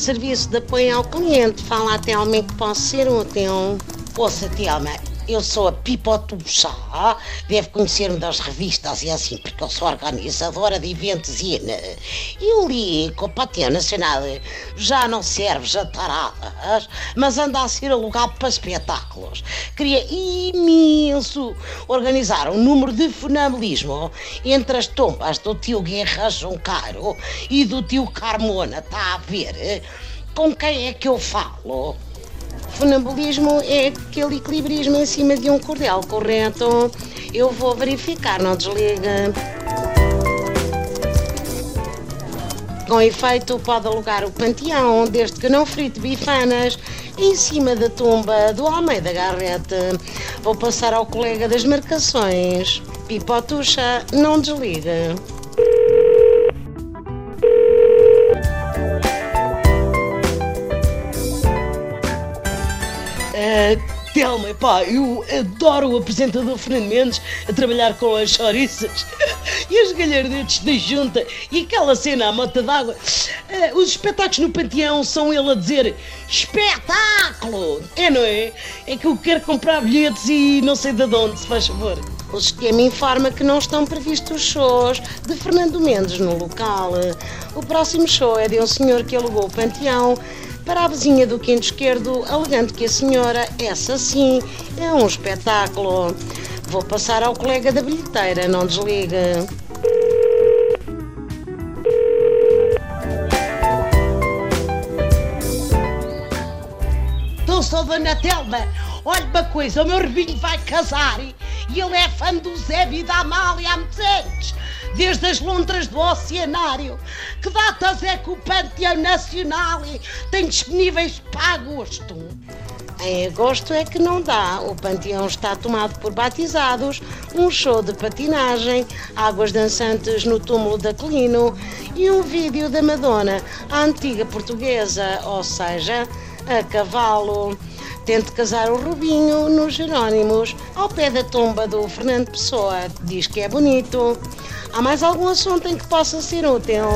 serviço de apoio ao cliente. Fala até ao que posso ser útil. Ouça, Telma, eu sou a Pipotuxa, deve conhecer-me das revistas e assim, porque eu sou organizadora de eventos e eu li que o Patio Nacional já não serve jantaradas, mas anda a ser alugado para espetáculos. Queria imenso organizar um número de funambulismo entre as tombas do tio Guerra Junqueiro e do tio Carmona, está a ver? Com quem é que eu falo? Funambulismo é aquele equilibrismo em cima de um cordel, correto? Eu vou verificar, não desliga. Com efeito, pode alugar o panteão, desde que não frite bifanas, em cima da tumba do Almeida Garrete. Vou passar ao colega das marcações. Pipotuxa, não desliga. Uh, Telma, pá, eu adoro o apresentador Fernando Mendes a trabalhar com as chouriças e as galhardetes da junta e aquela cena à mota d'água. Uh, os espetáculos no Panteão são ele a dizer espetáculo! É, não é? É que eu quero comprar bilhetes e não sei de onde, se faz favor. O sistema informa que não estão previstos shows de Fernando Mendes no local. O próximo show é de um senhor que alugou o Panteão para a vizinha do quinto esquerdo, alegando que a senhora, essa sim, é um espetáculo. Vou passar ao colega da bilheteira, não desliga. Então, sou Dona Telma, olha uma coisa, o meu rebinho vai casar e ele é fã do Zé e da Amália há muitos anos desde as lontras do oceanário. Que datas é que o Panteão Nacional tem disponíveis para agosto? Em agosto é que não dá. O panteão está tomado por batizados, um show de patinagem, águas dançantes no túmulo da Colino e um vídeo da Madonna, a antiga portuguesa, ou seja, a cavalo. Tente casar o Rubinho nos Jerónimos, ao pé da tumba do Fernando Pessoa. Diz que é bonito. Há mais algum assunto em que possa ser útil?